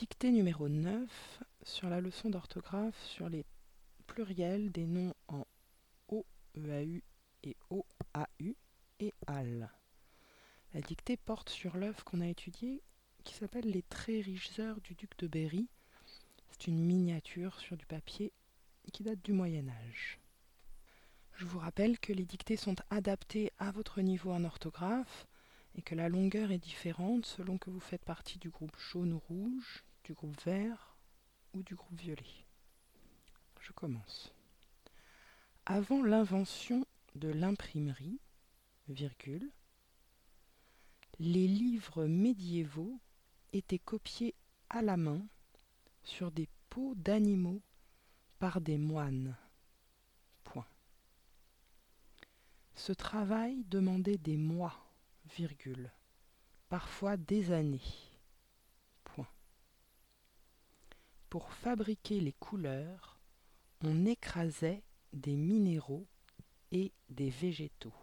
Dictée numéro 9 sur la leçon d'orthographe sur les pluriels des noms en OEAU et OAU et AL. La dictée porte sur l'œuvre qu'on a étudiée qui s'appelle Les Très riches heures du duc de Berry. C'est une miniature sur du papier qui date du Moyen Âge. Je vous rappelle que les dictées sont adaptées à votre niveau en orthographe et que la longueur est différente selon que vous faites partie du groupe jaune ou rouge, du groupe vert ou du groupe violet? Je commence. Avant l'invention de l'imprimerie, les livres médiévaux étaient copiés à la main sur des peaux d'animaux par des moines. Point. Ce travail demandait des mois, virgule, parfois des années. Point. Pour fabriquer les couleurs, on écrasait des minéraux et des végétaux.